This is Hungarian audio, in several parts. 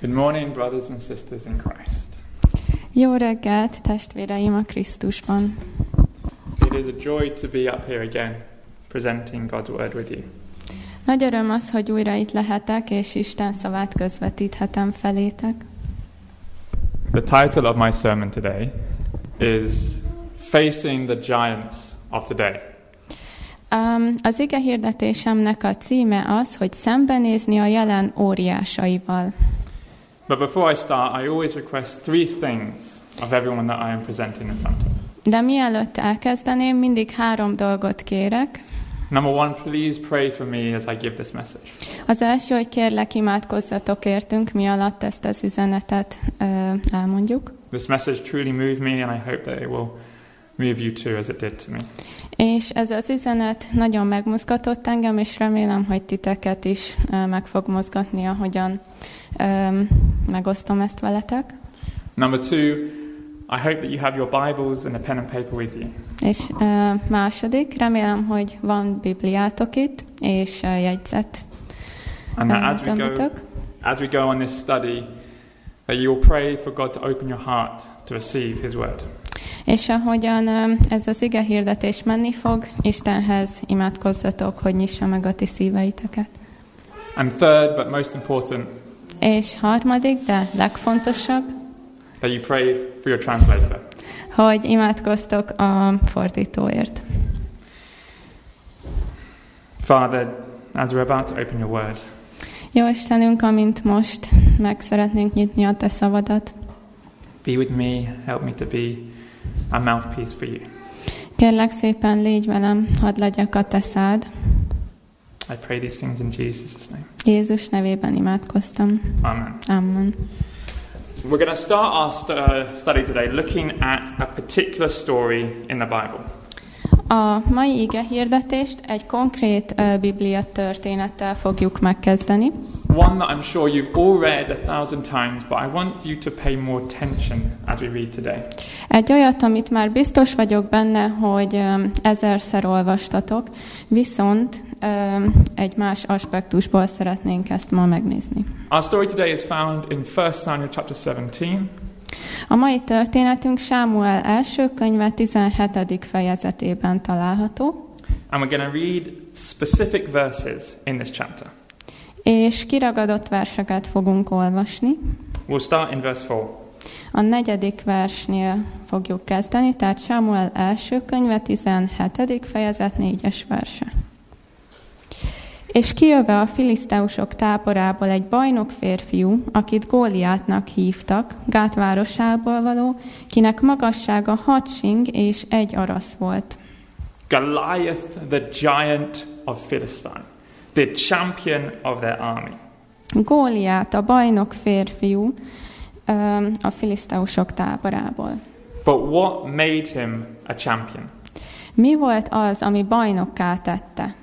Good morning, brothers and sisters in Christ. Jó reggelt, testvéreim a Krisztusban. It is a joy to be up here again, presenting God's word with you. Nagy öröm az, hogy újra itt lehetek, és Isten szavát közvetíthetem felétek. The title of my sermon today is Facing the Giants of Today. Um, az ige hirdetésemnek a címe az, hogy szembenézni a jelen óriásaival. But before I start, I always request three things of everyone that I am presenting in front of. De mielőtt elkezdeném, mindig három dolgot kérek. Number one, please pray for me as I give this message. Az első, hogy kérlek imádkozzatok értünk, mi alatt ezt az üzenetet ö, elmondjuk. This message truly moved me, and I hope that it will move you too, as it did to me. És ez az üzenet nagyon megmozgatott engem, és remélem, hogy titeket is meg fog mozgatni, ahogyan ö, megosztom ezt veletek. Number two, I hope that you have your Bibles and a pen and paper with you. És ö, második, remélem, hogy van Bibliátok itt, és ö, jegyzet And that as we go, as we go on this study, that you will pray for God to open your heart to receive His word. És ahogyan ez az ige hirdetés menni fog, Istenhez imádkozzatok, hogy nyissa meg a ti szíveiteket. And third, but most important, És harmadik, de legfontosabb, that you pray for your translator. hogy imádkoztok a fordítóért. Father, as we're about to open your word, Jó Istenünk, amint most meg szeretnénk nyitni a Te szavadat, be with me, help me to be a mouthpiece for you. kérlek szépen légy velem, hadd legyek a Te szád. I pray these things in Jesus' name. Jézus nevében imádkoztam. Amen. Amen. We're going to start our st- uh, study today looking at a particular story in the Bible. A mai ige hirdetést egy konkrét uh, Biblia történettel fogjuk megkezdeni. One that I'm sure you've all read a thousand times, but I want you to pay more attention as we read today. Egy olyat, amit már biztos vagyok benne, hogy um, ezerszer olvastatok, viszont um, egy más aspektusból szeretnénk ezt ma megnézni. Our story today is found in 1 Samuel chapter 17, A mai történetünk Sámuel első könyve 17. fejezetében található, and we're going to read specific verses in this chapter. és kiragadott verseket fogunk olvasni. We'll start in verse 4. A negyedik versnél fogjuk kezdeni, tehát Sámuel első könyve 17. fejezet 4-es verse. És kijöve a filiszteusok táborából egy bajnok férfiú, akit Góliátnak hívtak, Gát városából való, kinek magassága hat sing és egy arasz volt. Goliath, the giant of Philistine, the champion of their army. Góliát, a bajnok férfiú a filiszteusok táborából. But what made him a champion? Mi volt az, ami bajnokká tette?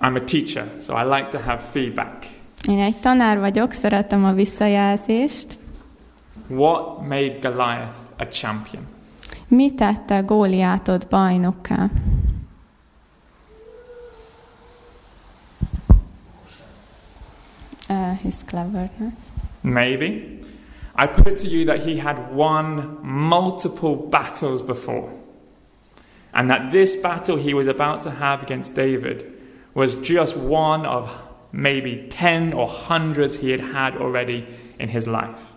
I'm a teacher, so I like to have feedback. Én egy tanár vagyok, szeretem a visszajelzést. What made Goliath a champion? Mi tette Góliátot bajnokká? Uh, his cleverness. Maybe. I put it to you that he had won multiple battles before. And that this battle he was about to have against David was just one of maybe 10 or hundreds he had had already in his life.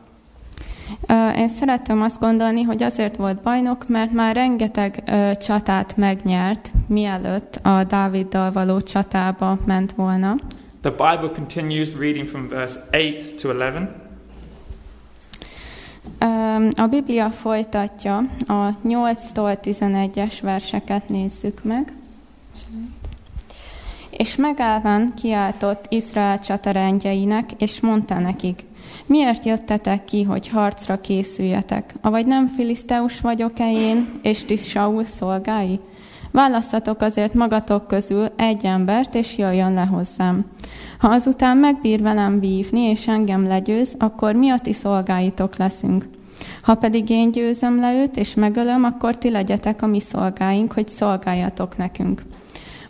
Uh, én szeretem azt gondolni, hogy azért volt bajnok, mert már rengeteg uh, csatát megnyert, mielőtt a Dáviddal való csatába ment volna. The Bible continues reading from verse 8 to 11. Um, a Biblia folytatja, a 8-tól 11-es verseket nézzük meg. És megállván kiáltott Izrael csatarendjeinek, és mondta nekik, miért jöttetek ki, hogy harcra készüljetek? Avagy nem filiszteus vagyok-e én, és ti Saul szolgái? Választatok azért magatok közül egy embert, és jöjjön le hozzám. Ha azután megbír velem vívni, és engem legyőz, akkor mi a ti szolgáitok leszünk. Ha pedig én győzöm le őt, és megölöm, akkor ti legyetek a mi szolgáink, hogy szolgáljatok nekünk.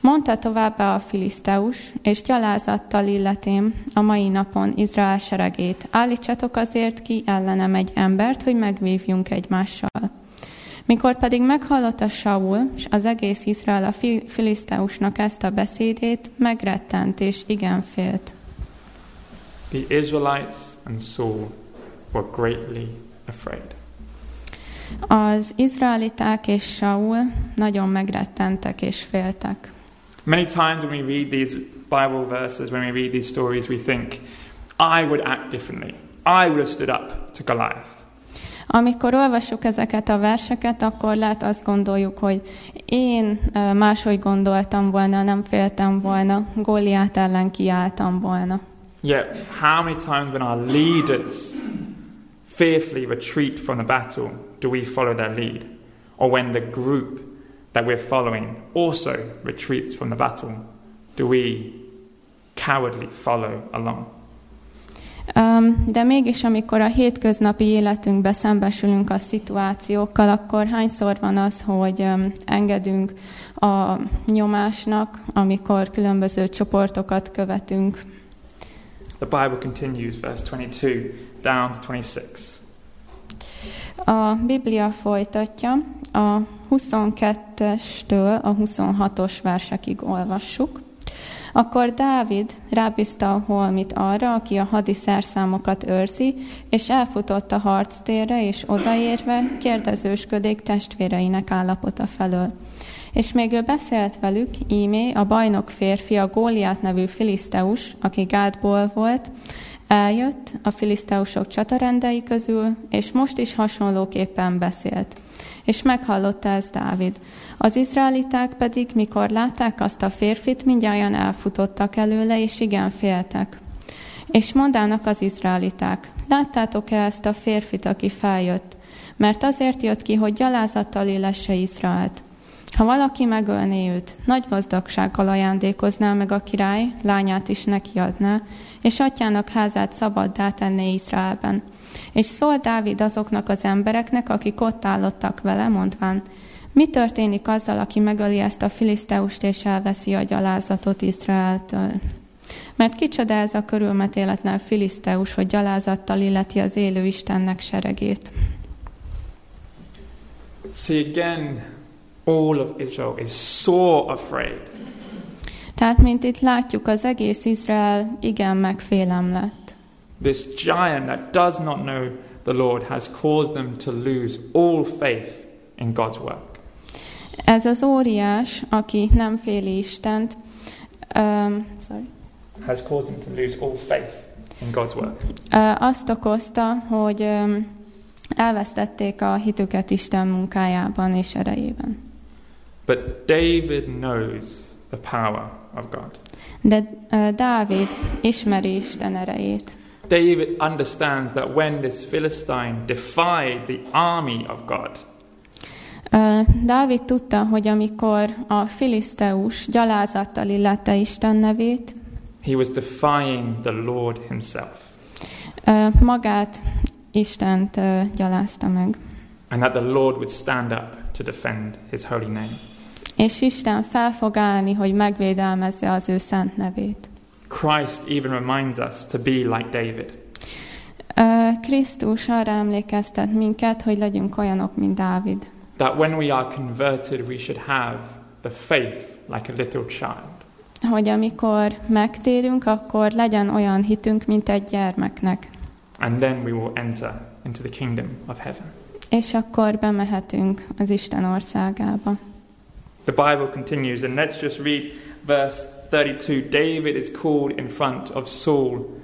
Mondta továbbá a filiszteus, és gyalázattal illetém a mai napon Izrael seregét. Állítsatok azért ki ellenem egy embert, hogy megvívjunk egymással. Mikor pedig meghallotta Saul, és az egész Izrael a filiszteusnak ezt a beszédét, megrettent és igen félt. The Israelites and Saul were greatly afraid. Az izraeliták és Saul nagyon megrettentek és féltek. Many times when we read these Bible verses, when we read these stories, we think, I would act differently. I would have stood up to Goliath. Amikor olvassuk ezeket a verseket, akkor lehet azt gondoljuk, hogy én máshogy gondoltam volna, nem féltem volna, Góliát ellen kiálltam volna. Yet, how many times when our leaders fearfully retreat from the battle, do we follow their lead? Or when the group that we're following also retreats from the battle, do we cowardly follow along? De mégis, amikor a hétköznapi életünkbe szembesülünk a szituációkkal, akkor hányszor van az, hogy engedünk a nyomásnak, amikor különböző csoportokat követünk? The Bible continues, verse 22 down to 26. A Biblia folytatja, a 22-estől a 26-os versekig olvassuk. Akkor Dávid rábízta a holmit arra, aki a hadi szerszámokat őrzi, és elfutott a harctérre, és odaérve kérdezősködik testvéreinek állapota felől. És még ő beszélt velük, ímé a bajnok férfi, a Góliát nevű filiszteus, aki Gádból volt, eljött a filiszteusok csatarendei közül, és most is hasonlóképpen beszélt. És meghallotta ez Dávid. Az izraeliták pedig, mikor látták azt a férfit, mindjárt elfutottak előle, és igen féltek. És mondának az izraeliták, láttátok-e ezt a férfit, aki feljött? Mert azért jött ki, hogy gyalázattal élesse Izraelt. Ha valaki megölné őt, nagy gazdagsággal ajándékozná meg a király, lányát is neki adná, és atyának házát szabaddá tenné Izraelben. És szól Dávid azoknak az embereknek, akik ott állottak vele, mondván, mi történik azzal, aki megöli ezt a filiszteust és elveszi a gyalázatot Izraeltől? Mert kicsoda ez a körülmetéletlen filiszteus, hogy gyalázattal illeti az élő Istennek seregét. See again, all of Israel is so afraid. Tehát, mint itt látjuk, az egész Izrael igen megfélem lett. This giant that does not know the Lord has caused them to lose all faith in God's work. Ez az óriás, aki nem féli Istent, um, sorry. has caused them to lose all faith in God's work. Uh, azt okozta, hogy um, elvesztették a hitüket Isten munkájában és erejében. But David knows the power of God. De uh, Dávid ismeri Isten erejét. David understands that when this Philistine defied the army of God, uh, Dávid tudta, hogy amikor a filiszteus gyalázattal illette Isten nevét, he was defying the Lord himself. Uh, magát Istent uh, gyalázta meg. And that the Lord would stand up to defend his holy name. És Isten fel fog állni, hogy megvédelmezze az ő szent nevét. Christ even reminds us to be like David. Uh, Krisztus arra emlékeztet minket, hogy legyünk olyanok, mint Dávid. That when we are converted, we should have the faith like a little child. Hogy amikor megtérünk, akkor legyen olyan hitünk, mint egy gyermeknek. And then we will enter into the kingdom of heaven. És akkor bemehetünk az Isten országába. The Bible continues, and let's just read verse 32. David is called in front of Saul.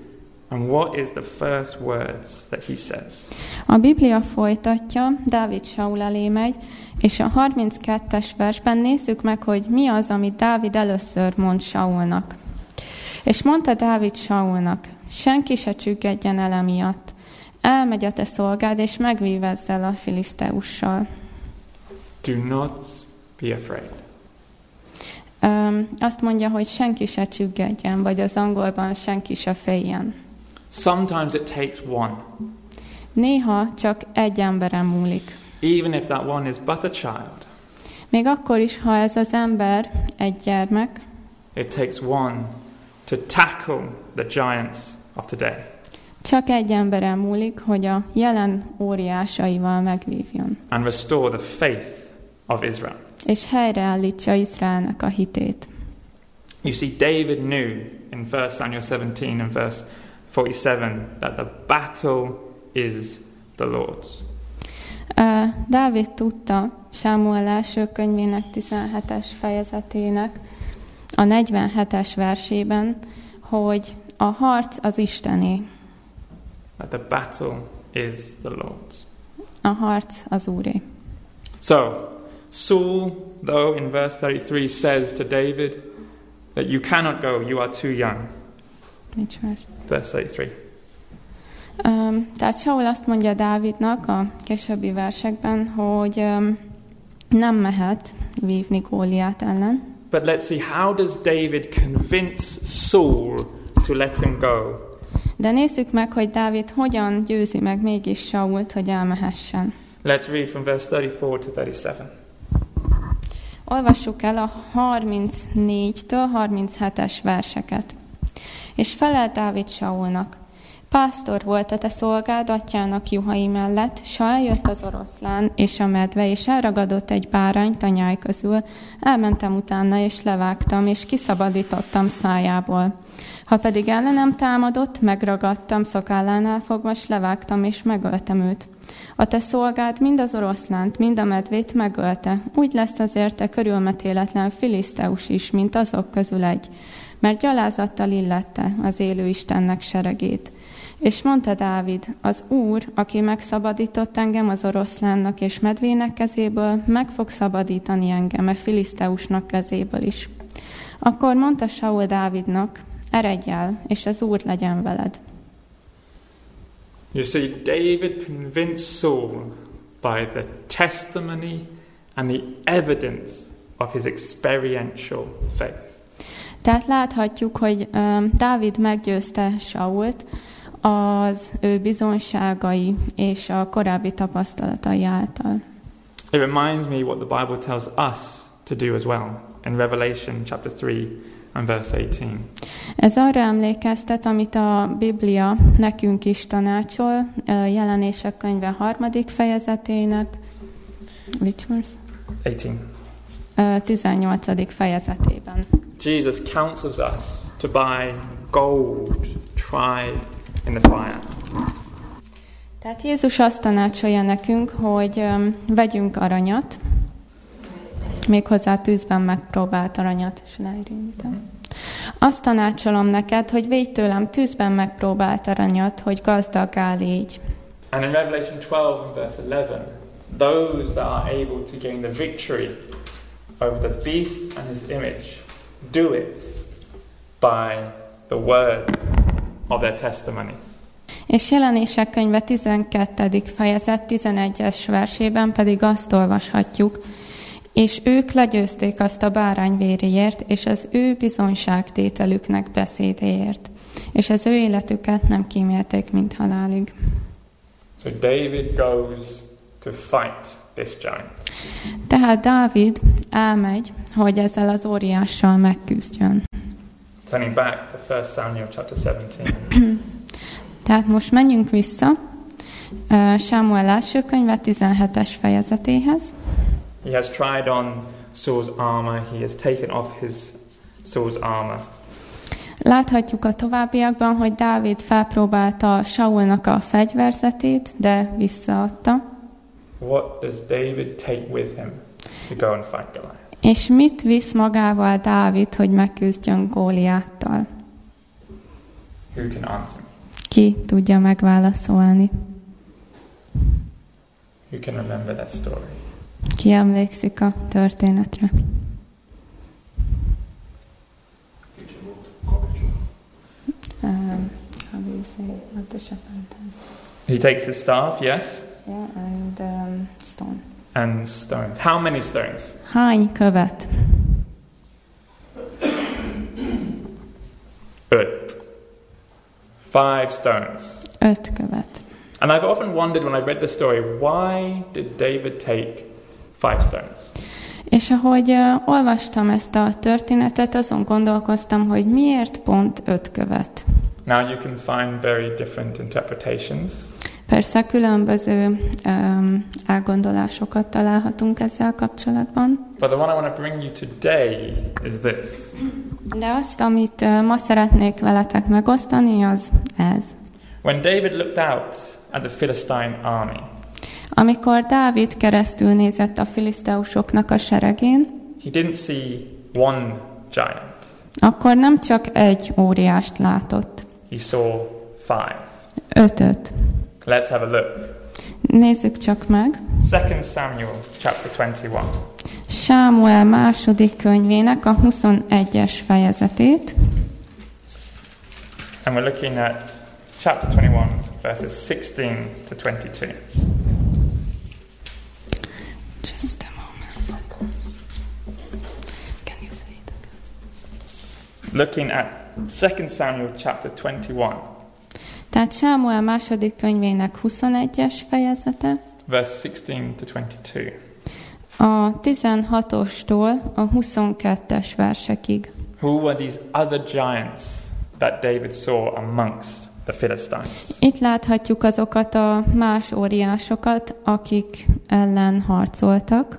And what is the first words that he says? A Biblia folytatja, Dávid Saul elé megy, és a 32-es versben nézzük meg, hogy mi az, amit Dávid először mond Saulnak. És mondta Dávid Saulnak, senki se csüggedjen el emiatt. Elmegy a te szolgád, és megvívezzel a filiszteussal. Do not be afraid. Um, azt mondja, hogy senki se csüggedjen, vagy az angolban senki se féljen. Sometimes it takes one. Néha csak egy emberen múlik. Even if that one is but a child. Még akkor is, ha ez az ember egy gyermek, It takes one to tackle the giants of today. csak egy emberen múlik, hogy a jelen óriásaival megvívjon, and restore the faith of Israel. És helyreállítsa Izraelnek a hitét. You see, David knew in 1 Samuel 17 and verse 47 that the battle is the Lord's. Ö, Dávid tudta Sámuel első könyvének 17-es fejezetének a 47-es versében, hogy a harc az Istené, That the battle is the Lord's. a harc az Úré. So, Saul, though, in verse 33 says to David that you cannot go, you are too young. Nincs. Verse 33. Öm, tehát Saul azt mondja Dávidnak a későbbi versekben, hogy öm, nem mehet vívni Góliát ellen, But let's see, how does David convince Saul to let him go? de nézzük meg, hogy Dávid hogyan győzi meg mégis Sault, hogy elmehessen. Let's read from verse 34 to 37. Olvassuk el a 34-től 37-es verseket. És felelt Dávid Saulnak. Pásztor volt a te szolgád atyának juhai mellett, s eljött az oroszlán és a medve, és elragadott egy bárány tanyáj közül, elmentem utána, és levágtam, és kiszabadítottam szájából. Ha pedig ellenem támadott, megragadtam szokállánál fogva, s levágtam, és megöltem őt. A te szolgád mind az oroszlánt, mind a medvét megölte. Úgy lesz azért te körülmetéletlen filiszteus is, mint azok közül egy, mert gyalázattal illette az élő Istennek seregét. És mondta Dávid, az Úr, aki megszabadított engem az oroszlánnak és medvének kezéből, meg fog szabadítani engem a filiszteusnak kezéből is. Akkor mondta Saul Dávidnak, eredj el, és az Úr legyen veled. You see, David convinced Saul by the testimony and the evidence of his experiential faith. Tehát láthatjuk, hogy um, Dávid meggyőzte Sault az ő bizonságai és a korábbi tapasztalatai által. It reminds me what the Bible tells us to do as well in Revelation chapter 3 and verse 18. Ez arra emlékeztet, amit a Biblia nekünk is tanácsol, jelenések könyve harmadik fejezetének, which verse? 18. Ö, 18. fejezetében. Jesus counsels us to buy gold tried in the fire. Tehát Jézus azt tanácsolja nekünk, hogy vegyünk aranyat, méghozzá tűzben megpróbált aranyat, és leirányítom. Azt tanácsolom neked, hogy védj tőlem tűzben megpróbált aranyat, hogy gazdaggá légy. And in Revelation 12 and verse 11, those that are able to gain the victory over the beast and his image do it by the word of their testimony. És jelenések könyve 12. fejezet 11-es versében pedig azt olvashatjuk, és ők legyőzték azt a bárány véréért, és az ő bizonyságtételüknek beszédéért, és az ő életüket nem kímélték, mint halálig. So David goes to fight this giant. Tehát Dávid elmegy, hogy ezzel az óriással megküzdjön. Turning back to 1 Samuel chapter 17. Tehát most menjünk vissza ö, Sámuel első könyve 17-es fejezetéhez. He has tried on Saul's armor, he has taken off his Saul's armor. Láthatjuk a továbbiakban, hogy Dávid felpróbálta Saulnak a fegyverzetét, de visszaadta. What does David take with him to go and fight Goliath? És mit visz magával Dávid, hogy megküzdjön Góliáttal? Who can answer? Ki tudja megválaszolni? Who can remember that story? Ki emlékszik a történetre? Um, how do you say what the shepherd does? He takes his staff, yes, Yeah, and um, stone. and stones. How many stones? Hány követ? Ut. Five stones. Öt követ. And I've often wondered when I read the story, why did David take five stones? És ahogy uh, olvastam ezt a történetet, azon gondolkoztam, hogy miért pont öt követ. Now you can find very different interpretations. Persze különböző um, elgondolásokat találhatunk ezzel kapcsolatban, But the one I want to bring you today is this. de azt, amit uh, ma szeretnék veletek megosztani, az ez. When David looked out at the Philistine army, Amikor Dávid keresztül nézett a filiszteusoknak a seregén, he didn't see one giant. akkor nem csak egy óriást látott, He saw five. ötöt. Let's have a look. Nézzük csak meg. 2 Samuel chapter 21. Sámuel második könyvének a 21-es fejezetét, And we're looking at chapter 21, verses 16 to 22. Looking at 2 Samuel chapter 21, Tehát Sámuel második könyvének 21-es fejezete, verse 16 to 22. a 16-ostól a 22-es versekig. Who were these other giants that David saw amongst the Philistines? Itt láthatjuk azokat a más óriásokat, akik ellen harcoltak.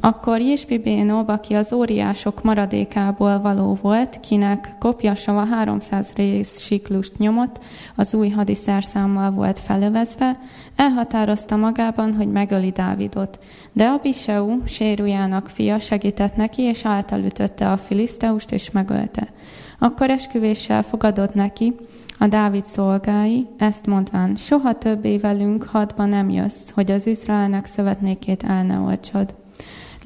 Akkor Jisbibénob, aki az óriások maradékából való volt, kinek kopjasava 300 rész siklust nyomott, az új hadiszerszámmal volt felövezve, elhatározta magában, hogy megöli Dávidot. De Abiseu, sérújának fia segített neki, és általütötte a filiszteust, és megölte. Akkor esküvéssel fogadott neki a Dávid szolgái, ezt mondván, soha többé velünk hadba nem jössz, hogy az Izraelnek szövetnékét el ne olcsod.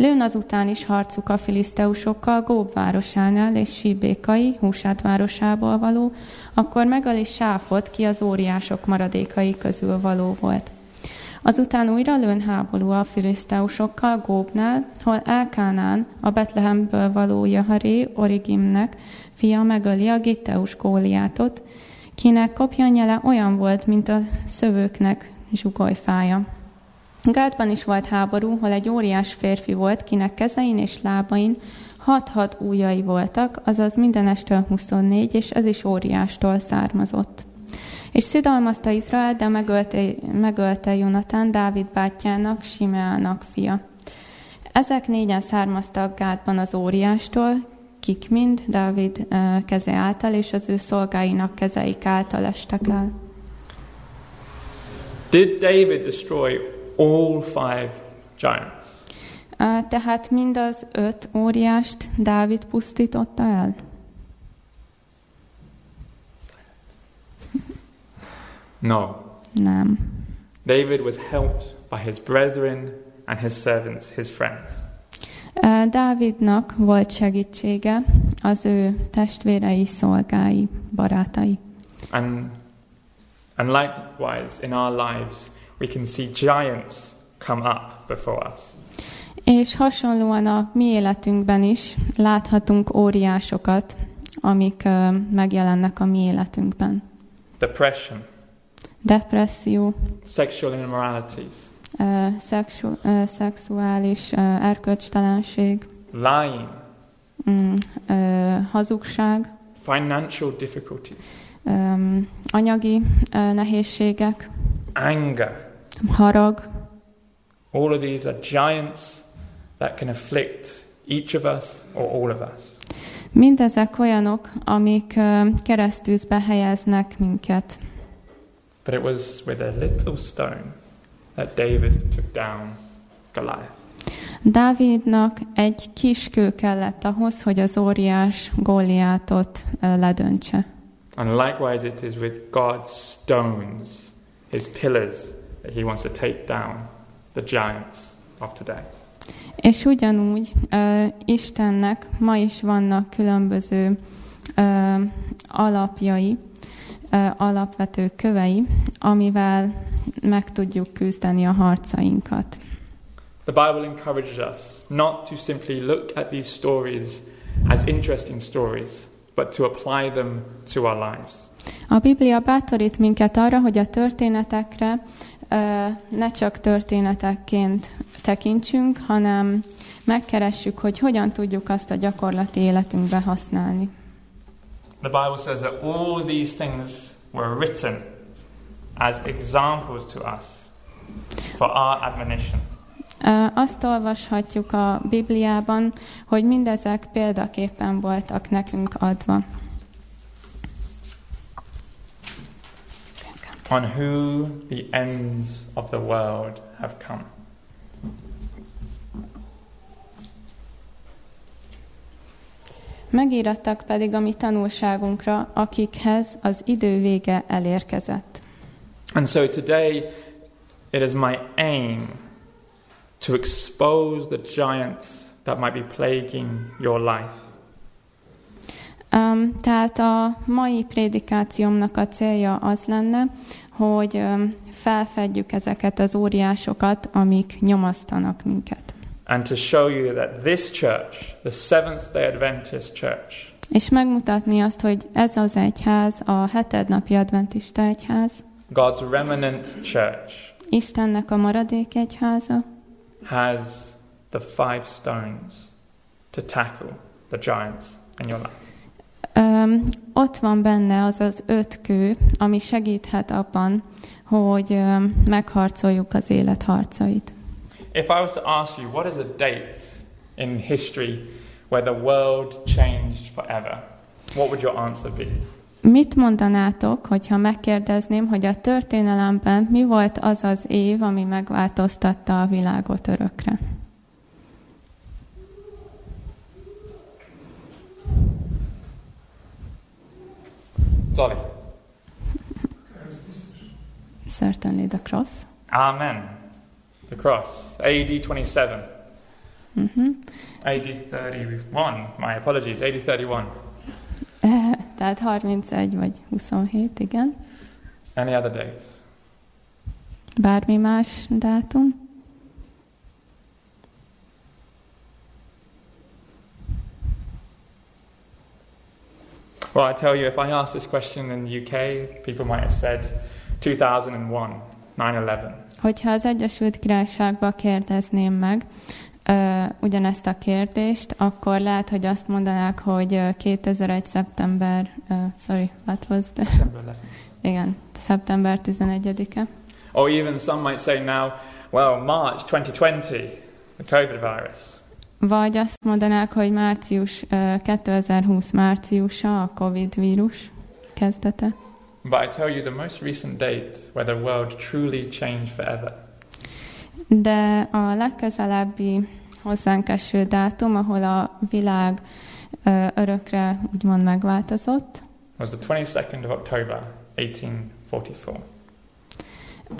Lőn azután is harcuk a filiszteusokkal Gób városánál és Síbékai, Húsát városából való, akkor megöli Sáfot, ki az óriások maradékai közül való volt. Azután újra lőn háború a filiszteusokkal Góbnál, hol Elkánán, a Betlehemből való Jaharé, Origimnek, fia megöli a Gitteus Góliátot, kinek kopjanyele olyan volt, mint a szövőknek zsugolyfája. Gátban is volt háború, hol egy óriás férfi volt, kinek kezein és lábain hat-hat ujjai voltak, azaz mindenestől 24, és ez is óriástól származott. És szidalmazta Izrael, de megölte, megölte Jonatán, Dávid bátyjának, Simeának fia. Ezek négyen származtak Gátban az óriástól, kik mind Dávid keze által, és az ő szolgáinak kezeik által estek el. Did David destroy all five giants? Eh, Tehát mind az öt óriást Dávid pusztította el? No. Nem. David was helped by his brethren and his servants, his friends. Eh, Dávidnak volt segítsége az ő testvérei, szolgái, barátai. And, and likewise, in our lives, we can see giants come up before us. És hasonlóan a mi életünkben is láthatunk óriásokat, amik ö, megjelennek a mi életünkben. Depression, Depresszió, sexual immoralities, ö, szexu, ö, szexuális ö, erkölcstelenség, lying, mm, ö, hazugság, financial difficulties, ö, anyagi ö, nehézségek, anger. Harag. All of these are giants that can afflict each of us or all of us. Mindezek olyanok, amik keresztűzbe helyeznek minket. But it was with a little stone that David took down Goliath. Dávidnak egy kis kő kellett ahhoz, hogy az óriás Góliátot ledöntse. And likewise, it is with God's stones, his pillars, that he wants to take down the giants of today. És ugyanúgy ö, Istennek ma is vannak különböző ö, alapjai, ö, alapvető kövei, amivel meg tudjuk küzdeni a harcainkat. The Bible encourages us not to simply look at these stories as interesting stories, but to apply them to our lives. A Biblia bátorít minket arra, hogy a történetekre ne csak történetekként tekintsünk, hanem megkeressük, hogy hogyan tudjuk azt a gyakorlati életünkbe használni. The Bible says that all these things were written as examples to us for our admonition. Azt olvashatjuk a Bibliában, hogy mindezek példaképpen voltak nekünk adva. On who the ends of the world have come. Megírattak pedig a mi tanulságunkra, akikhez az idő vége elérkezett. And so today it is my aim to expose the giants that might be plaguing your life. Um, tehát a mai prédikációmnak a célja az lenne, hogy felfedjük ezeket az óriásokat, amik nyomasztanak minket. And to show you that this church, the Seventh day Adventist church, És megmutatni azt, hogy ez az egyház, a hetednapi adventista egyház, God's remnant church, Istennek a maradék egyháza, has the five stones to tackle the giants in your life. Öm, ott van benne az az öt kő, ami segíthet abban, hogy öm, megharcoljuk az élet harcait. If I was to ask you, what is a date in history where the world changed forever? What would your answer be? Mit mondanátok, hogyha megkérdezném, hogy a történelemben mi volt az az év, ami megváltoztatta a világot örökre? Dolly. Certainly the cross. Amen. The cross. AD 27. Uh-huh. AD 31. My apologies. AD 31. Tehát 31 vagy 27, igen. Any other dates? Bármi más dátum? Well, I tell you, if I asked this question in the UK, people might have said 2001, 9 11. Hogyha az Egyesült Királyságba kérdezném meg ö, ugyanezt a kérdést, akkor lehet, hogy azt mondanák, hogy ö, 2001. szeptember, ö, sorry, what was the, December 11. igen, szeptember 11-e. Or even some might say now, well, March 2020, the COVID virus. Vagy azt mondanák, hogy március, ö, 2020 márciusa a Covid vírus kezdete. But I tell you, the most recent date where the world truly changed forever De a legközelebbi hozzánk eső dátum, ahol a világ ö, örökre úgymond megváltozott, was the 22nd of October, 1844.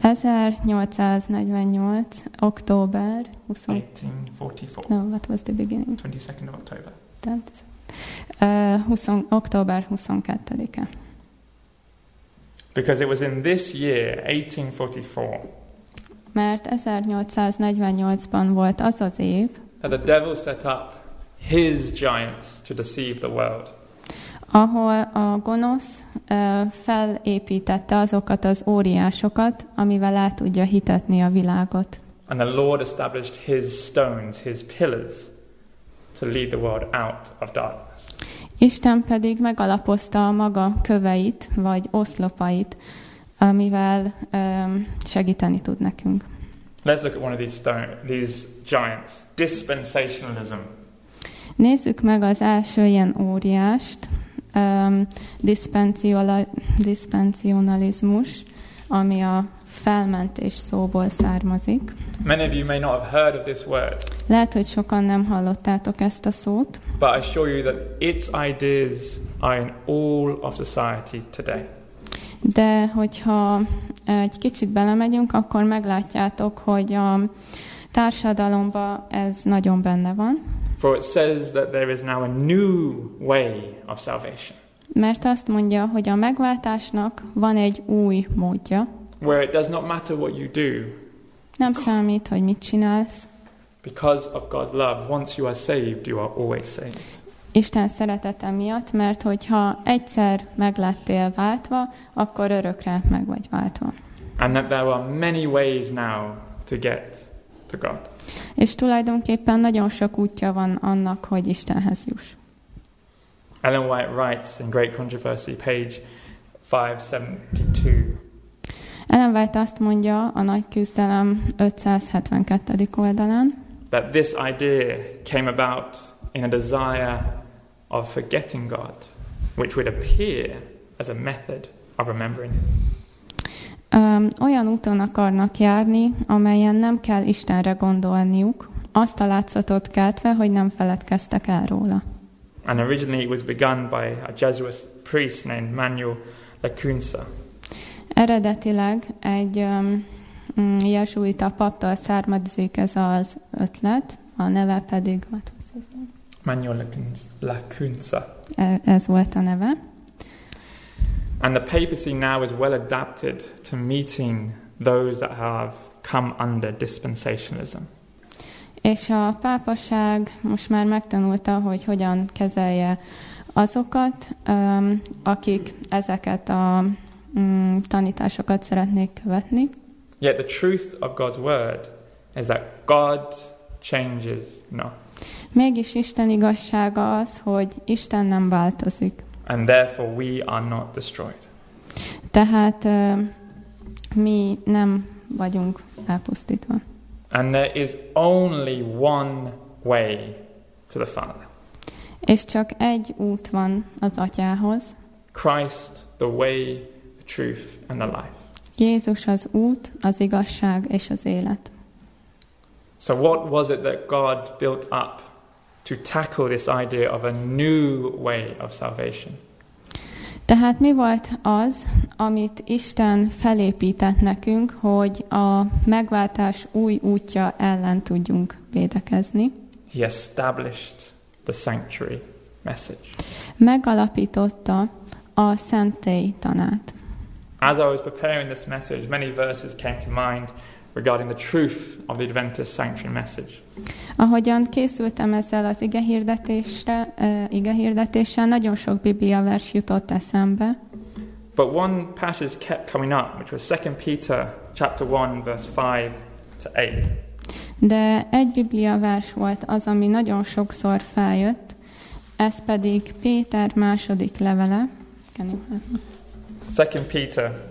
1848. október 20. 1844. No, what was the beginning? 22nd of October. Tehát, ö, 20, október 22-e. Because it was in this year, 1844, Mert 1848-ban volt az az év, that the devil set up his giants to deceive the world. Ahol a gonosz felépítette azokat az óriásokat, amivel át tudja hitetni a világot. And the Lord established his stones, his pillars, to lead the world out of darkness. Isten pedig megalapozta a maga köveit, vagy oszlopait, amivel öm, segíteni tud nekünk. Let's look at one of these stone, these giants. Dispensationalism. Nézzük meg az első ilyen óriást, um, diszpensionalizmus, ami a felmentés szóból származik. Many of you may not have heard of this word, Lehet, hogy sokan nem hallottátok ezt a szót, but I assure you that its ideas are in all of society today. de hogyha egy kicsit belemegyünk, akkor meglátjátok, hogy a társadalomban ez nagyon benne van, For it says that there is now a new way of salvation, mert azt mondja, hogy a megváltásnak van egy új módja. where it does not matter what you do, Nem számít, hogy mit csinálsz, because of God's love. Once you are saved, you are always saved. Isten szeretete miatt, mert hogyha egyszer meglettél váltva, akkor örökre meg vagy váltva. and that there are many ways now to get to God. És tulajdonképpen nagyon sok útja van annak, hogy Istenhez juss. Ellen White writes in Great Controversy, page 572. Ellen White azt mondja a Nagy Küzdelem 572. oldalán, that this idea came about in a desire of forgetting God, which would appear as a method of remembering Him. Öm, olyan úton akarnak járni, amelyen nem kell Istenre gondolniuk, azt a látszatot keltve, hogy nem feledkeztek el róla. And originally it was begun by a Jesuit priest named Manuel Lacunza. Eredetileg egy um, jezsuita paptól származik ez az ötlet, a neve pedig? Manuel Lacunza- Lacunza. E- ez volt a neve. And the papacy now is well adapted to meeting those that have come under dispensationalism. És a pápaság most már megtanulta, hogy hogyan kezelje azokat, um, akik ezeket a um, tanításokat szeretnék követni. Yet the truth of God's word is that God changes not. Mégis Isten igazsága az, hogy Isten nem változik. And therefore we are not destroyed. Tehát ö, mi nem vagyunk elpusztítva. And there is only one way to the Father És csak egy út van az atyához. Christ, the way, the truth, and the life. Jézus az út, az igazság és az élet. So, what was it that God built up to tackle this idea of a new way of salvation? Tehát mi volt az, amit Isten felépített nekünk, hogy a megváltás új útja ellen tudjunk védekezni? He established the sanctuary message. Megalapította a szentély tanát. As I was preparing this message, many verses came to mind regarding the truth of the Adventist sanctuary message. Ahogyan készültem ezzel az igehirdetésre, uh, igehirdetéssel, nagyon sok Biblia vers jutott eszembe, But one passage kept coming up, which was 2 Peter chapter 1, verse 5 to 8. de egy Biblia vers volt az, ami nagyon sokszor feljött, ez pedig Péter második levele. Can you have me? 2 Peter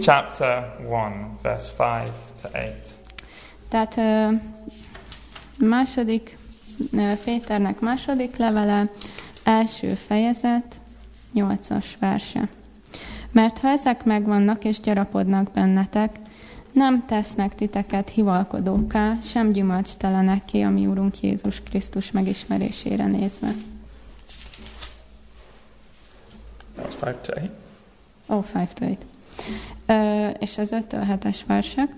chapter 1, verse 5 to 8. Tehát második, Péternek második levele, első fejezet, nyolcas verse. Mert ha ezek megvannak és gyarapodnak bennetek, nem tesznek titeket hivalkodóká, sem gyümölcstelenekké, a mi Úrunk Jézus Krisztus megismerésére nézve. That was 5 to 8. Ó, 5 to 8. És az 5 7-es versek.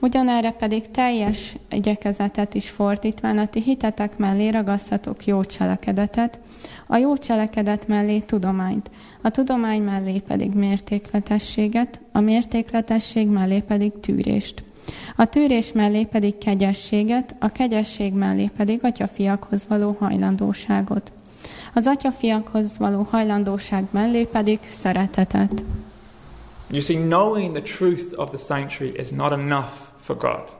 Ugyanerre pedig teljes igyekezetet is fordítván a ti hitetek mellé ragasztatok jó cselekedetet, a jó cselekedet mellé tudományt, a tudomány mellé pedig mértékletességet, a mértékletesség mellé pedig tűrést. A tűrés mellé pedig kegyességet, a kegyesség mellé pedig atyafiakhoz való hajlandóságot. Az atyafiakhoz való hajlandóság mellé pedig szeretetet. You see, knowing the truth of the sanctuary is not enough for God.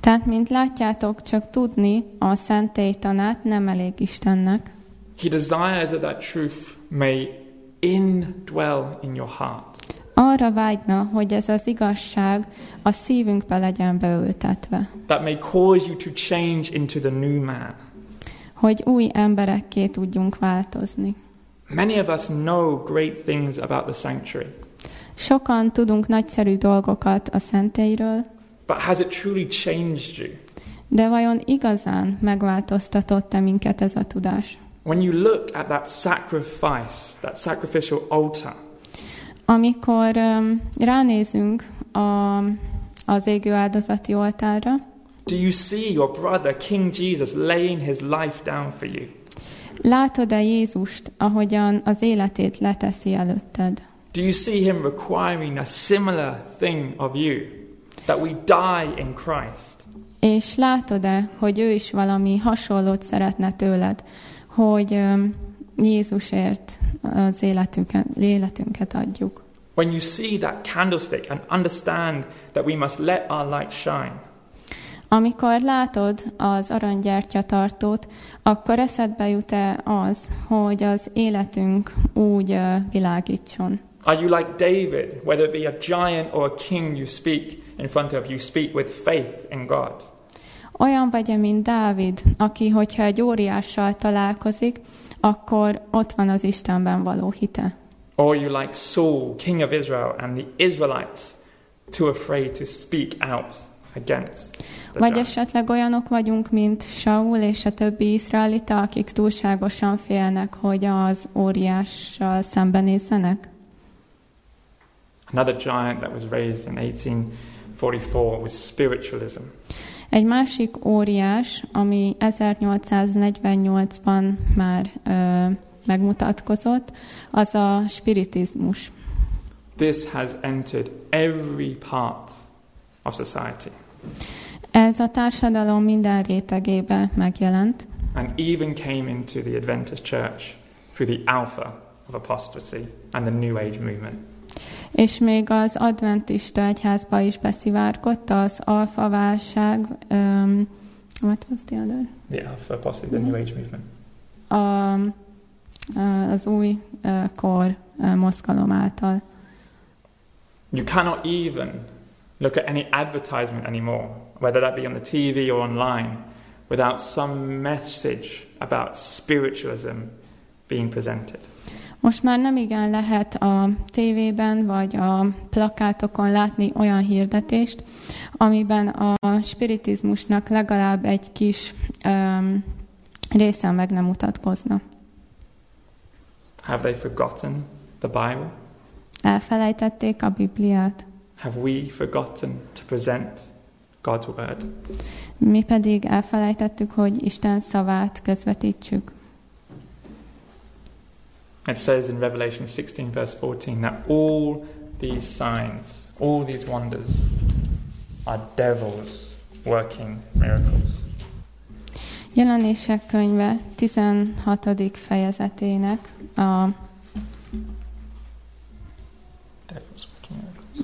Tehát, mint látjátok, csak tudni a szentély tanát nem elég Istennek. He desires that that truth may indwell in your heart. Arra vágyna, hogy ez az igazság a szívünkbe legyen beültetve. That may cause you to change into the new man. Hogy új emberekké tudjunk változni. Many of us know great things about the sanctuary, Sokan tudunk nagyszerű dolgokat a szentélyről, but has it truly changed you? de vajon igazán megváltoztatott-e minket ez a tudás? When you look at that sacrifice, that sacrificial altar, Amikor um, ránézünk a, az égő áldozati oltárra, do you see your brother, King Jesus, laying his life down for you? látod-e Jézust, ahogyan az életét leteszi előtted? Do you see him requiring a similar thing of you? That we die in Christ? És látod-e, hogy ő is valami hasonlót szeretne tőled, hogy öm, Jézusért az életünket, életünket adjuk? When you see that candlestick and understand that we must let our light shine, Amikor látod az aranygyertyatartót, akkor eszedbe jut-e az, hogy az életünk úgy ö, világítson? Are you like David? Whether it be a giant or a king you speak in front of, you speak with faith in God. Olyan vagy-e, mint Dávid, aki, hogyha egy óriással találkozik, akkor ott van az Istenben való hite. Or you like Saul, king of Israel, and the Israelites, too afraid to speak out against the Vagy giant? esetleg olyanok vagyunk, mint Saul és a többi iszraelita, akik túlságosan félnek, hogy az óriással szembenézzenek? Another giant that was raised in 1844 was spiritualism. Egy másik óriás, ami 1848-ban már ö, megmutatkozott, az a spiritizmus. This has entered every part of society Ez a társadalom minden rétegébe megjelent, and even came into the Adventist church through the alpha of apostasy and the New Age movement. És még az adventista egyházba is beszivárgott az alfaválság, um, what was the other? The alpha apostasy, the New Age movement. A, a, az új uh, kor uh, mozgalom által. You cannot even look at any advertisement anymore, whether that be on the TV or online, without some message about spiritualism being presented. Most már nem igen lehet a tévében vagy a plakátokon látni olyan hirdetést, amiben a spiritizmusnak legalább egy kis um, része meg nem mutatkozna. Have they forgotten the Bible? Elfelejtették a Bibliát, Have we forgotten to present God's word? mi pedig elfelejtettük, hogy Isten szavát közvetítsük. It says in Revelation 16, verse 14, that all these signs, all these wonders, are devils working miracles. Jelenések könyve 16. fejezetének a.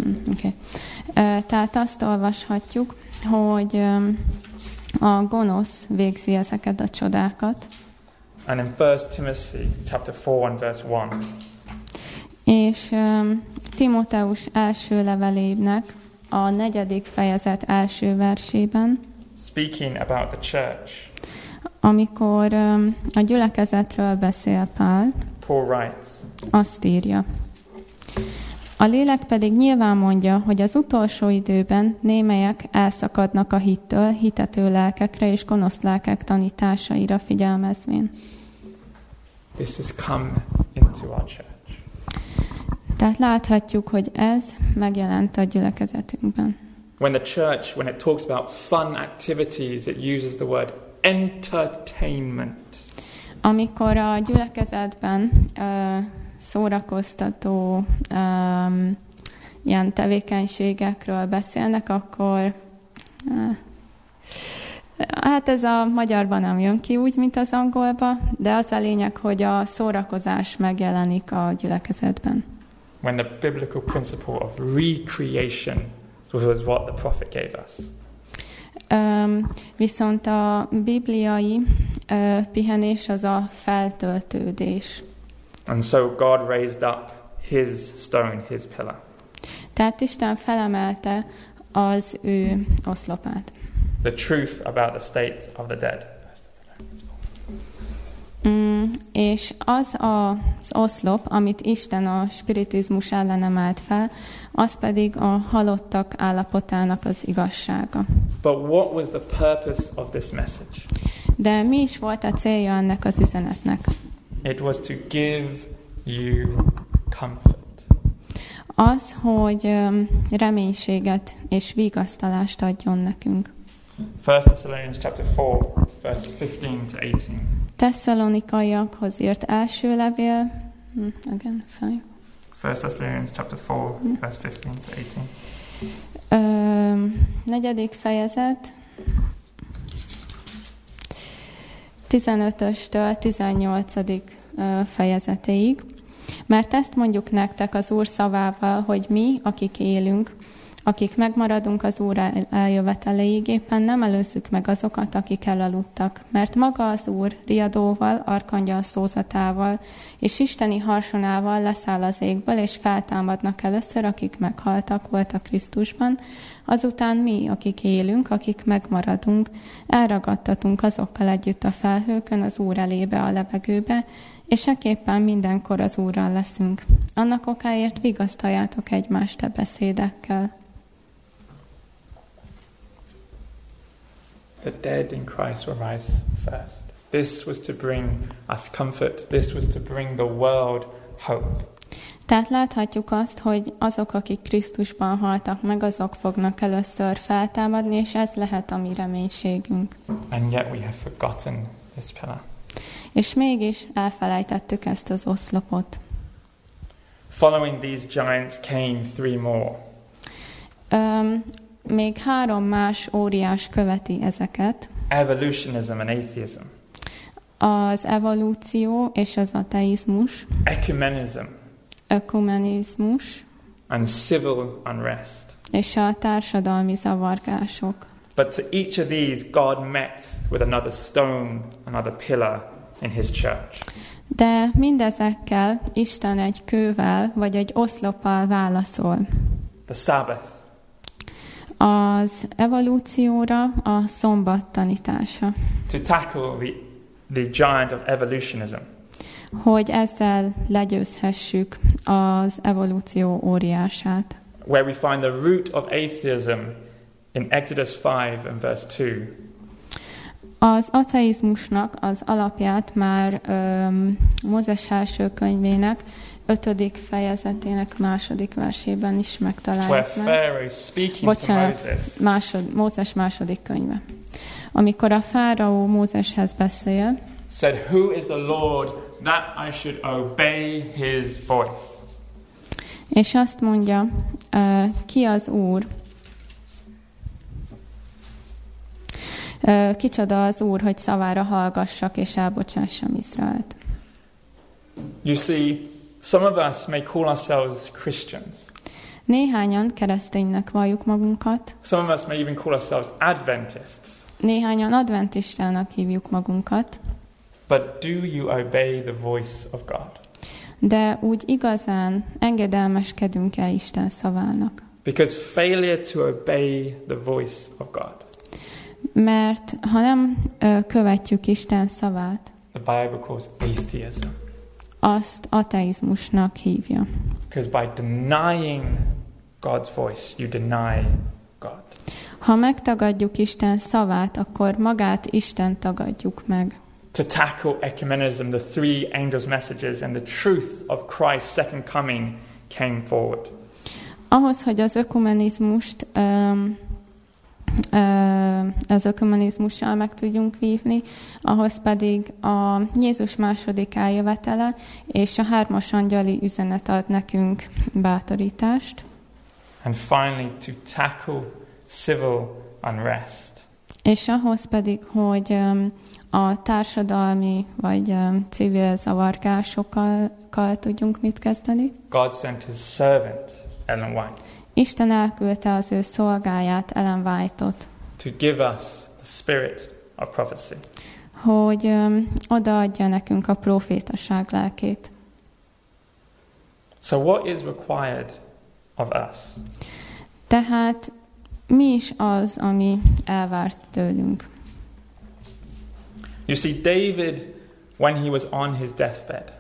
Mm, Okay. Tehát azt olvashatjuk, hogy a gonosz végzi ezeket a csodákat, And in 1 Timothy chapter 4 and verse 1, és öm, Timóteus első levelének a negyedik fejezet első versében, speaking about the church, amikor öm, a gyülekezetről beszél Pál, Paul writes, azt írja. A lélek pedig nyilván mondja, hogy az utolsó időben némelyek elszakadnak a hittől, hitető lelkekre és gonosz lelkek tanításaira figyelmezvén. This has come into our church. Tehát láthatjuk, hogy ez megjelent a gyülekezetünkben. When the church, when it talks about fun activities, it uses the word entertainment. Amikor a gyülekezetben ö, szórakoztató ö, ilyen tevékenységekről beszélnek, akkor ö, hát ez a magyarban nem jön ki úgy, mint az angolba, de az a lényeg, hogy a szórakozás megjelenik a gyülekezetben. When the biblical principle of recreation was what the prophet gave us. Öm, viszont a bibliai ö, pihenés az a feltöltődés. And so God raised up his stone, his pillar. Tehát Isten felemelte az ő oszlopát. The truth about the state of the dead. Mm, és az a, az oszlop, amit Isten a spiritizmus ellen emelt fel, az pedig a halottak állapotának az igazsága. But what was the purpose of this message? De mi is volt a célja ennek az üzenetnek? It was to give you comfort. Az, hogy reménységet és vigasztalást adjon nekünk. 1 Thessalonians chapter 4, verses 15 to 18. Tesszalonikaiakhoz írt első levél, hm, again, five. 1 Thessalonians chapter 4, verse 15 to 18. Ö, negyedik fejezet, 15-östől 18. ö, fejezetéig. Mert ezt mondjuk nektek az Úr szavával, hogy mi, akik élünk, akik megmaradunk az Úr eljöveteléig, éppen nem előzzük meg azokat, akik elaludtak, mert maga az Úr riadóval, arkangyal szózatával és isteni harsonával leszáll az égből, és feltámadnak először, akik meghaltak volt a Krisztusban, azután mi, akik élünk, akik megmaradunk, elragadtatunk azokkal együtt a felhőkön az Úr elébe a levegőbe, és ekképpen mindenkor az Úrral leszünk. Annak okáért vigasztaljátok egymást a beszédekkel. The dead in Christ will rise first. This was to bring us comfort. This was to bring the world hope. Tehát láthatjuk azt, hogy azok, akik Krisztusban haltak meg, azok fognak először feltámadni, és ez lehet a mi reménységünk. And yet we have forgotten this pillar. És mégis elfelejtettük ezt az oszlopot. Following these giants came three more. Um, még három más óriás követi ezeket. Evolutionism and atheism. Az evolúció és az ateizmus. Ecumenism. Ökumenizmus. And civil unrest. És a társadalmi zavargások. But to each of these, God met with another stone, another pillar in his church. De mindezekkel Isten egy kővel vagy egy oszloppal válaszol. The Sabbath. Az evolúcióra a szombat tanítása. To tackle the, the giant of evolutionism. Hogy ezzel legyőzhessük az evolúció óriását. Where we find the root of atheism in Exodus 5 and verse 2. Az ateizmusnak az alapját már um, Mózes első könyvének ötödik fejezetének második versében is megtaláljuk meg. Bocsánat, másod, Mózes második könyve. Amikor a fáraó Mózeshez beszél, said, Who is the Lord that I should obey his voice? És azt mondja, uh, ki az Úr, Kicsoda az Úr, hogy szavára hallgassak és elbocsássam Izraelt. You see, some of us may call ourselves Christians. Néhányan kereszténynek valljuk magunkat. Some of us may even call ourselves Adventists. Néhányan adventistának hívjuk magunkat. But do you obey the voice of God? De úgy igazán engedelmeskedünk-e Isten szavának? Because failure to obey the voice of God mert ha nem követjük Isten szavát, the Bible calls atheism. azt ateizmusnak hívja. Because by denying God's voice, you deny God. Ha megtagadjuk Isten szavát, akkor magát Isten tagadjuk meg. To tackle ecumenism, the three angels' messages and the truth of Christ's second coming came forward. Ahhoz, hogy az ökumenizmust um, az ökumenizmussal meg tudjunk vívni, ahhoz pedig a Jézus második eljövetele és a hármas angyali üzenet ad nekünk bátorítást. And finally to tackle civil unrest. És ahhoz pedig, hogy a társadalmi vagy civil zavargásokkal tudjunk mit kezdeni. God sent his servant Ellen White. Isten elküldte az ő szolgáját, Ellen White-ot. To give us the spirit of prophecy. Hogy um, odaadja nekünk a profétaság lelkét. So what is required of us? Tehát mi is az, ami elvárt tőlünk? You see, David, when he was on his deathbed,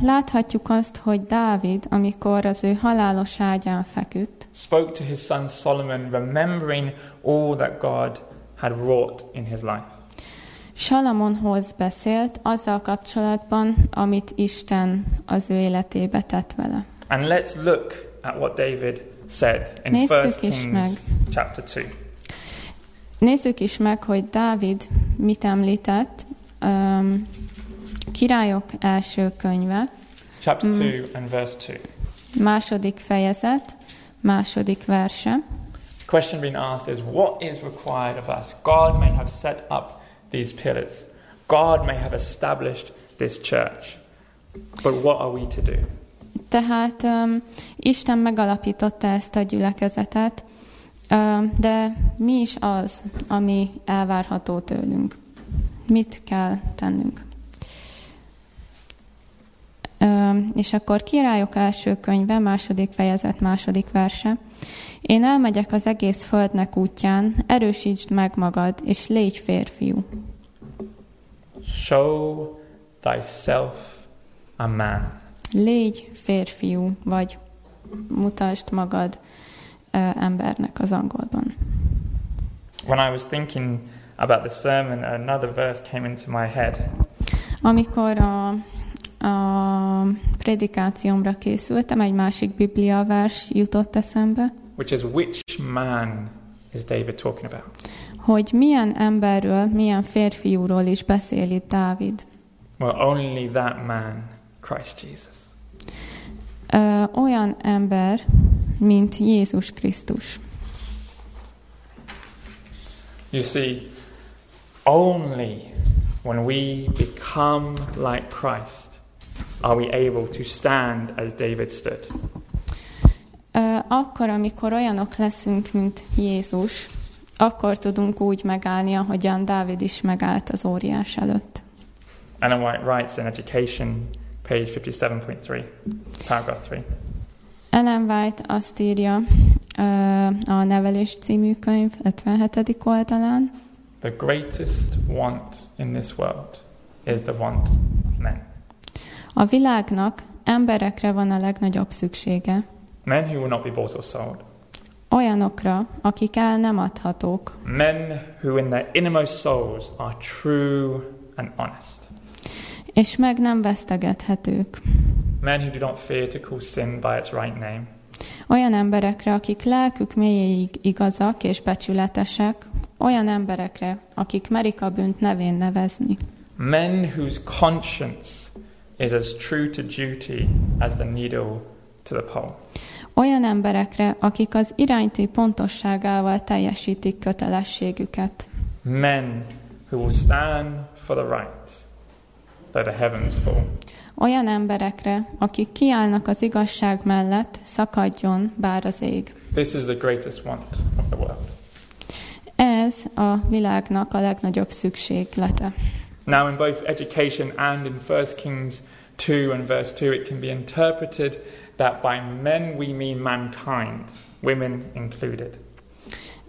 Láthatjuk azt, hogy Dávid, amikor az ő halálos ágyán feküdt, spoke to his son Solomon, remembering all that God had wrought in his life. Salamonhoz beszélt azzal kapcsolatban, amit Isten az ő életébe tett vele. And let's look at what David said in 1 Kings meg. chapter 2. Nézzük is meg, hogy Dávid mit említett um, Királyok első könyve. Chapter 2 mm. and verse 2. Második fejezet, második verse. The question being asked is what is required of us? God may have set up these pillars. God may have established this church. But what are we to do? Tehát um, Isten megalapította ezt a gyülekezetet, um, de mi is az, ami elvárható tőlünk? Mit kell tennünk? És akkor királyok első könyve, második fejezet, második verse. Én elmegyek az egész földnek útján, erősítsd meg magad, és légy férfiú. Show thyself a man. Légy férfiú, vagy mutasd magad ö, embernek az angolban. When I was thinking about the sermon, another verse came into my head. Amikor a, a prédikációmra készültem, egy másik biblia vers jutott eszembe, which is which man is David talking about? hogy milyen emberről, milyen férfiúról is beszél itt Dávid. Well, only that man, Christ Jesus. Ö, olyan ember, mint Jézus Krisztus. You see, only when we become like Christ are we able to stand as David stood. Akkor, amikor olyanok leszünk, mint Jézus, akkor tudunk úgy megállni, ahogyan Dávid is megállt az óriás előtt. Ellen White writes in Education, page 57.3, paragraph 3. Ellen White azt írja a Nevelés című könyv 57. oldalán, The greatest want in this world is the want of men. A világnak emberekre van a legnagyobb szüksége, Men who will not be bought or sold. olyanokra, akik el nem adhatók, Men who in their innermost souls are true and honest. és meg nem vesztegethetők. Men who do not fear to call sin by its right name. Olyan emberekre, akik lelkük mélyéig igazak és becsületesek, olyan emberekre, akik merik a bűnt nevén nevezni. Men whose conscience is as true to duty as the needle to the pole. Olyan emberekre, akik az iránytű pontosságával teljesítik kötelességüket. Men who will stand for the right, though the heavens fall. Olyan emberekre, akik kiállnak az igazság mellett, szakadjon bár az ég. This is the greatest want of the world. Ez a világnak a legnagyobb szükséglete. Now, in both education and in 1 Kings 2 and verse 2, it can be interpreted that by men we mean mankind, women included.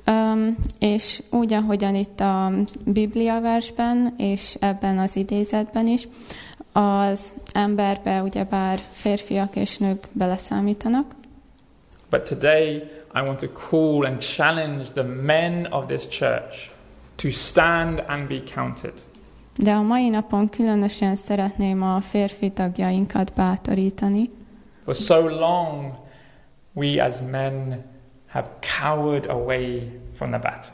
Um, és úgy, ahogyan itt a Biblia versben, és ebben az idézetben is, az emberbe ugyebár férfiak és nők beleszámítanak, But today, I want to call and challenge the men of this church to stand and be counted. De a mai napon különösen szeretném a férfi tagjainkat bátorítani, For so long, we as men have cowered away from the battle.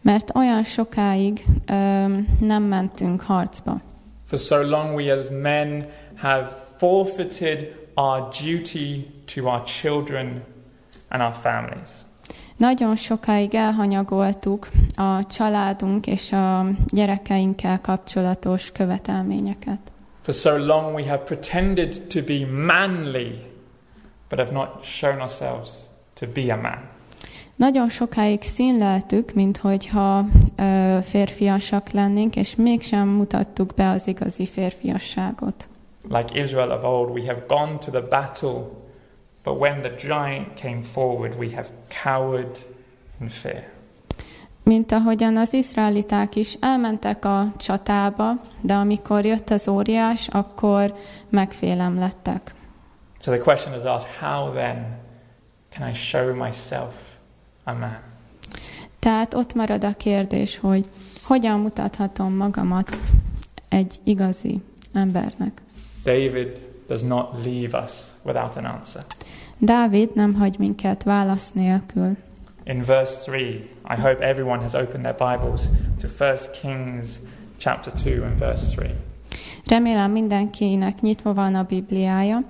mert olyan sokáig um, nem mentünk harcba. For so long, we as men have forfeited our duty to our children and our families. Nagyon sokáig elhanyagoltuk a családunk és a gyerekeinkkel kapcsolatos követelményeket. For so long, we have pretended to be manly, but have not shown ourselves to be a man. Nagyon sokáig színleltük, minthogyha ö, férfiasak lennénk, és mégsem mutattuk be az igazi férfiasságot. Like Israel of old, we have gone to the battle, but when the giant came forward, we have cowered in fear. Mint ahogyan az izraeliták is elmentek a csatába, de amikor jött az óriás, akkor megfélem lettek. So the question is asked how then can I show myself a man? Tehát ott marad a kérdés, hogy hogyan mutathatom magamat egy igazi embernek. David does not leave us without an answer. Dávid nem hagy minket válasz nélkül. In verse 3, I hope everyone has opened their Bibles to 1 Kings chapter 2 and verse 3. Remélem mindenkinek nyitva van a Bibliája.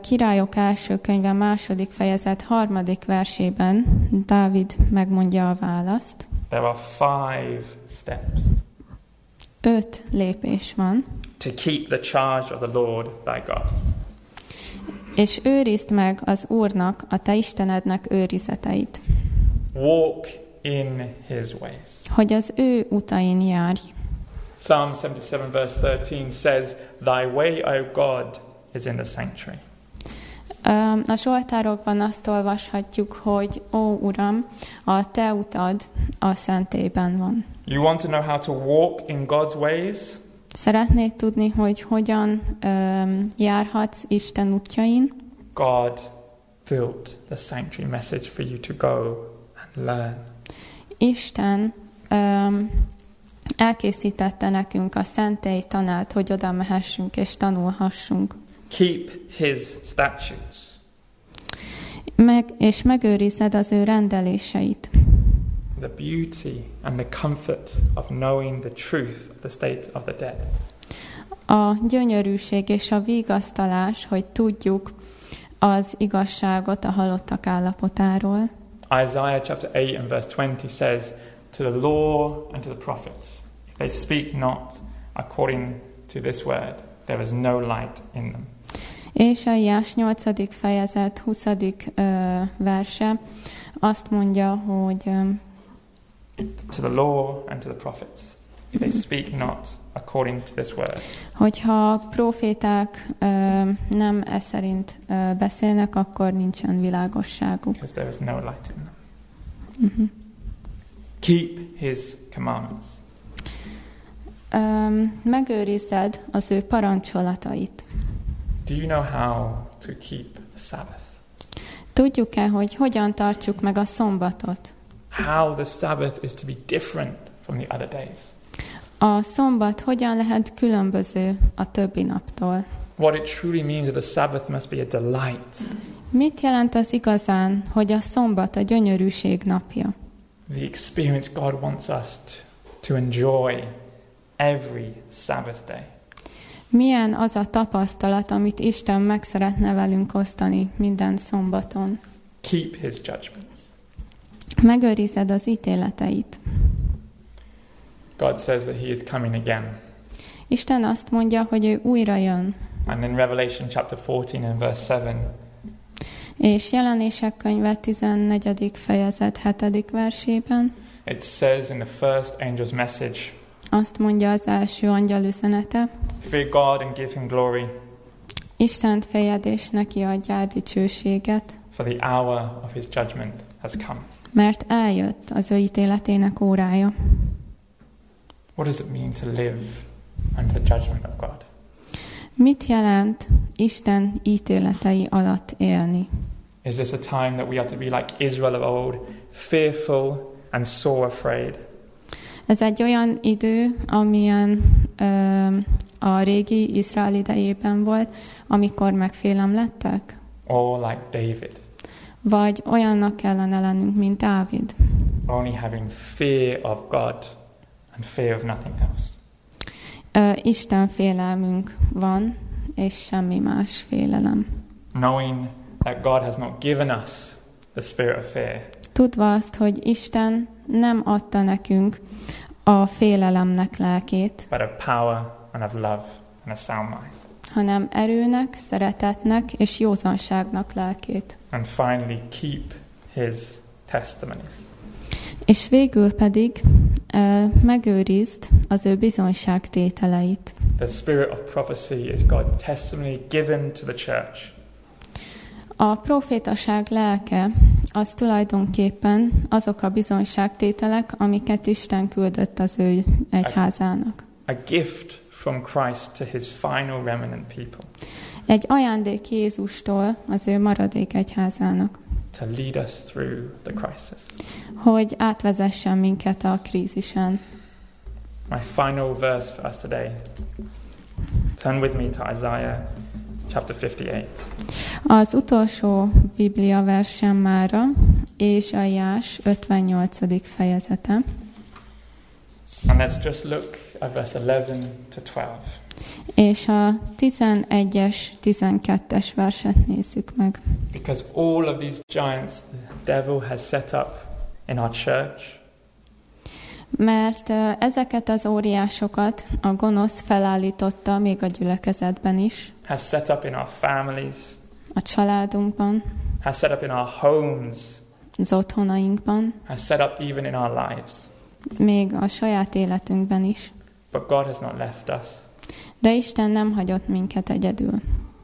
Királyok első könyve második fejezet harmadik versében Dávid megmondja a választ. There are five steps. Öt lépés van. To keep the charge of the Lord thy God. És őrizd meg az Úrnak, a te Istenednek őrizeteit, Walk in his ways. hogy az ő utain járj. Psalm 77, verse 13 says, Thy way, O God, is in the sanctuary. A Zsoltárokban azt olvashatjuk, hogy Ó Uram, a te utad a szentélyben van. You want to know how to walk in God's ways? Szeretnéd tudni, hogy hogyan öm, járhatsz Isten útjain? God built the sanctuary message for you to go and learn. Isten öm, elkészítette nekünk a szentély tanát, hogy oda mehessünk és tanulhassunk. Keep his statutes. Meg, és megőrized az ő rendeléseit. The beauty and the comfort of knowing the truth of the state of the dead. A gyönyörűség és a vigasztalás, hogy tudjuk az igazságot a halottak állapotáról. Isaiah chapter 8 and verse 20 says, To the law and to the prophets, if they speak not according to this word, there is no light in them. Ésaiás 8. fejezet 20. ö, verse azt mondja, hogy To the law and to the prophets, if they speak not according to this word, hogyha proféták ö, nem e szerint ö, beszélnek, akkor nincsen világosságuk. because there is no light in them. Uh-huh. Keep his commandments. Ö, megőrized az ő parancsolatait. Do you know how to keep the Sabbath? Tudjuk-e, hogy hogyan tartsuk meg a szombatot? How the Sabbath is to be different from the other days. A szombat hogyan lehet különböző a többi naptól? What it truly means that the Sabbath must be a delight. Mit jelent az igazán, hogy a szombat a gyönyörűség napja? The experience God wants us to, enjoy every Sabbath day. Milyen az a tapasztalat, amit Isten meg szeretne velünk osztani minden szombaton? Keep his judgments. Megőrized az ítéleteit. God says that he is coming again. Isten azt mondja, hogy ő újra jön. And in Revelation chapter 14 and verse 7, És jelenések könyve 14. fejezet 7. versében it says in the first angel's message, azt mondja az első angyal üzenete, Fear God and give him glory, Istent fejed és neki adjál dicsőséget, for the hour of his judgment has come. Mert eljött az ő ítéletének órája. What does it mean to live under the judgment of God? Mit jelent Isten ítéletei alatt élni? Is this a time that we have to be like Israel of old, fearful and sore afraid? Ez egy olyan idő, amilyen ö, a régi Izrael idejében volt, amikor megfélem lettek? Or like David, Vagy olyannak kellene lennünk, mint Dávid, only having fear of God and fear of nothing else? Ö, Isten félelmünk van, és semmi más félelem. Knowing that God has not given us the spirit of fear, Tudva azt, hogy Isten nem adta nekünk a félelemnek lelkét, but of power and of love and a sound mind. Hanem erőnek, szeretetnek és józanságnak lelkét. And finally, keep his testimonies. És végül pedig ö, megőrizd az ő bizonyságtételeit. The spirit of prophecy is God's testimony given to the church. A profétaság lelke az tulajdonképpen azok a bizonyságtételek, amiket Isten küldött az ő egyházának. a gift from Christ to his final remnant people Egy ajándék Jézustól az ő maradék egyházának, to lead us through the crisis. hogy átvezessen minket a krízisen. My final verse for us today. Turn with me to Isaiah chapter 58. Az utolsó Biblia versem mára, Ézsaiás 58. fejezete, And let's just look at verse 11 to 12. és a 11-es, 12-es verset nézzük meg. Because all of these giants the devil has set up in our church, Mert ezeket az óriásokat a gonosz felállította még a gyülekezetben is, has set up in our families, a családunkban, has set up in our homes, az otthonainkban, has set up even in our lives. Még a saját életünkben is. But God has not left us. De Isten nem hagyott minket egyedül.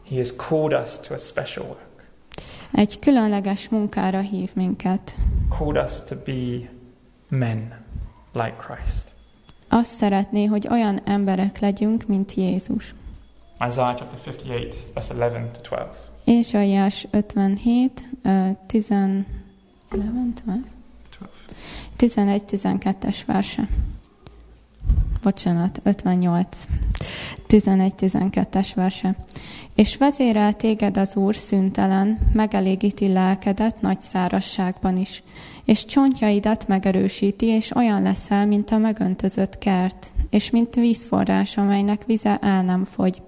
He has called us to a special work, Egy különleges munkára hív minket. called us to be men like Christ. Azt szeretné, hogy olyan emberek legyünk, mint Jézus. Isaiah chapter 58, verse 11 to 12. Ézsaiás 57, ö, 10, 11, 11-12-es verse. Bocsánat, 58. 11-12-es verse. És vezérel téged az Úr szüntelen, megelégíti lelkedet nagy szárasságban is, és csontjaidat megerősíti, és olyan leszel, mint a megöntözött kert, és mint vízforrás, amelynek vize el nem fogy.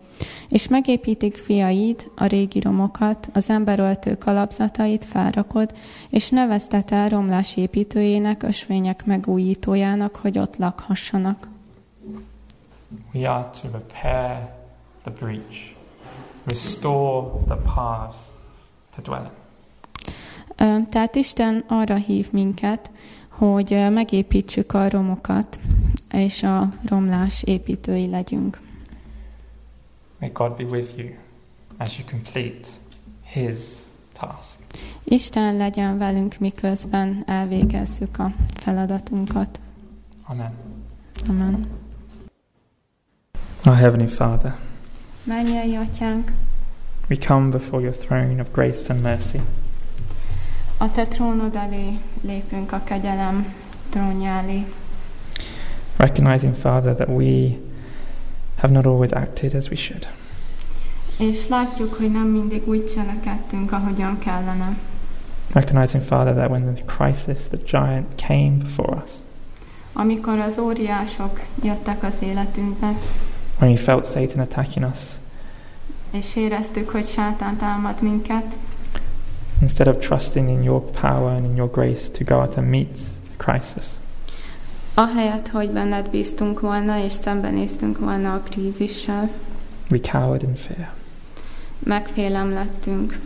És megépítik fiaid a régi romokat, az emberöltő kalapzatait felrakod, és neveztetel romlás építőjének, ösvények megújítójának, hogy ott lakhassanak. We are to repair the breach, restore the paths to dwell in. Tehát Isten arra hív minket, hogy megépítsük a romokat, és a romlás építői legyünk. May God be with you as you complete His task. Isten legyen velünk, miközben elvégezzük a feladatunkat. Amen. Amen. Our Heavenly Father, Mennyei atyánk, we come before your throne of grace and mercy. A te trónod elé lépünk a kegyelem trónja elé, recognizing, Father, that we have not always acted as we should. és látjuk, hogy nem mindig úgy cselekedtünk, ahogyan kellene. Recognizing, Father, that when the crisis, the giant, came before us, Amikor az óriások jöttek az életünkbe, when we felt Satan attacking us, és éreztük, hogy sátán támad minket, instead of trusting in your power and in your grace to go out and meet the crisis, ahelyett, hogy benned bíztunk volna, és szembenéztünk volna a krízissel, we cowered in fear. megfélem lettünk.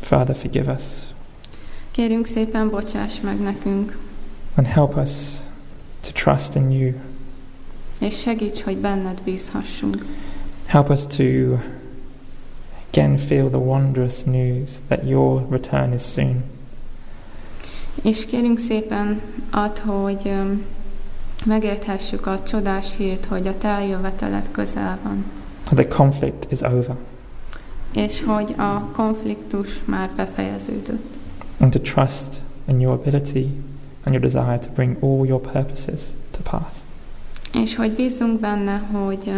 Father, forgive us Kérünk szépen, bocsáss meg nekünk, and help us to trust in you. és segíts, hogy benned bízhassunk. Help us to again feel the wondrous news that your return is soon. És kérünk szépen ad, hogy megérthessük a csodás hírt, hogy a te eljöveteled közel van, The conflict is over. és hogy a konfliktus már befejeződött. And to trust in your ability and your desire to bring all your purposes to pass. És hogy bízunk benne, hogy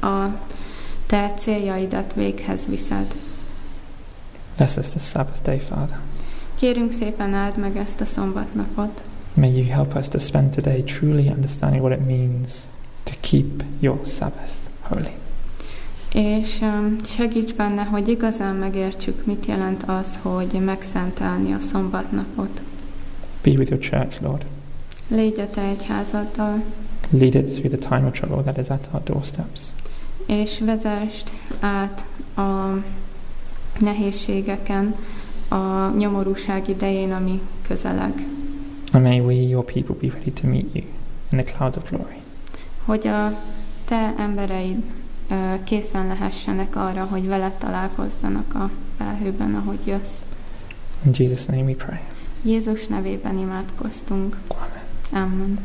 a te céljaidat véghez viszed. Bless us this Sabbath day, Father. Kérünk szépen áld meg ezt a szombatnapot, May you help us to spend today truly understanding what it means to keep your Sabbath holy. és öm, segíts benne, hogy igazán megértsük, mit jelent az, hogy megszentelni a szombatnapot. Be with your church, Lord. Légy a te egyházaddal, Lead it through the time of trouble that is at our doorsteps. És vezest át a nehézségeken, a nyomorúság idején, ami közeleg. And may we, your people, be ready to meet you in the clouds of glory. Hogy a te embereid ö, készen lehessenek arra, hogy veled találkozzanak a felhőben, ahogy jössz. In Jesus' name we pray. Jézus nevében imádkoztunk. Amen. Amen.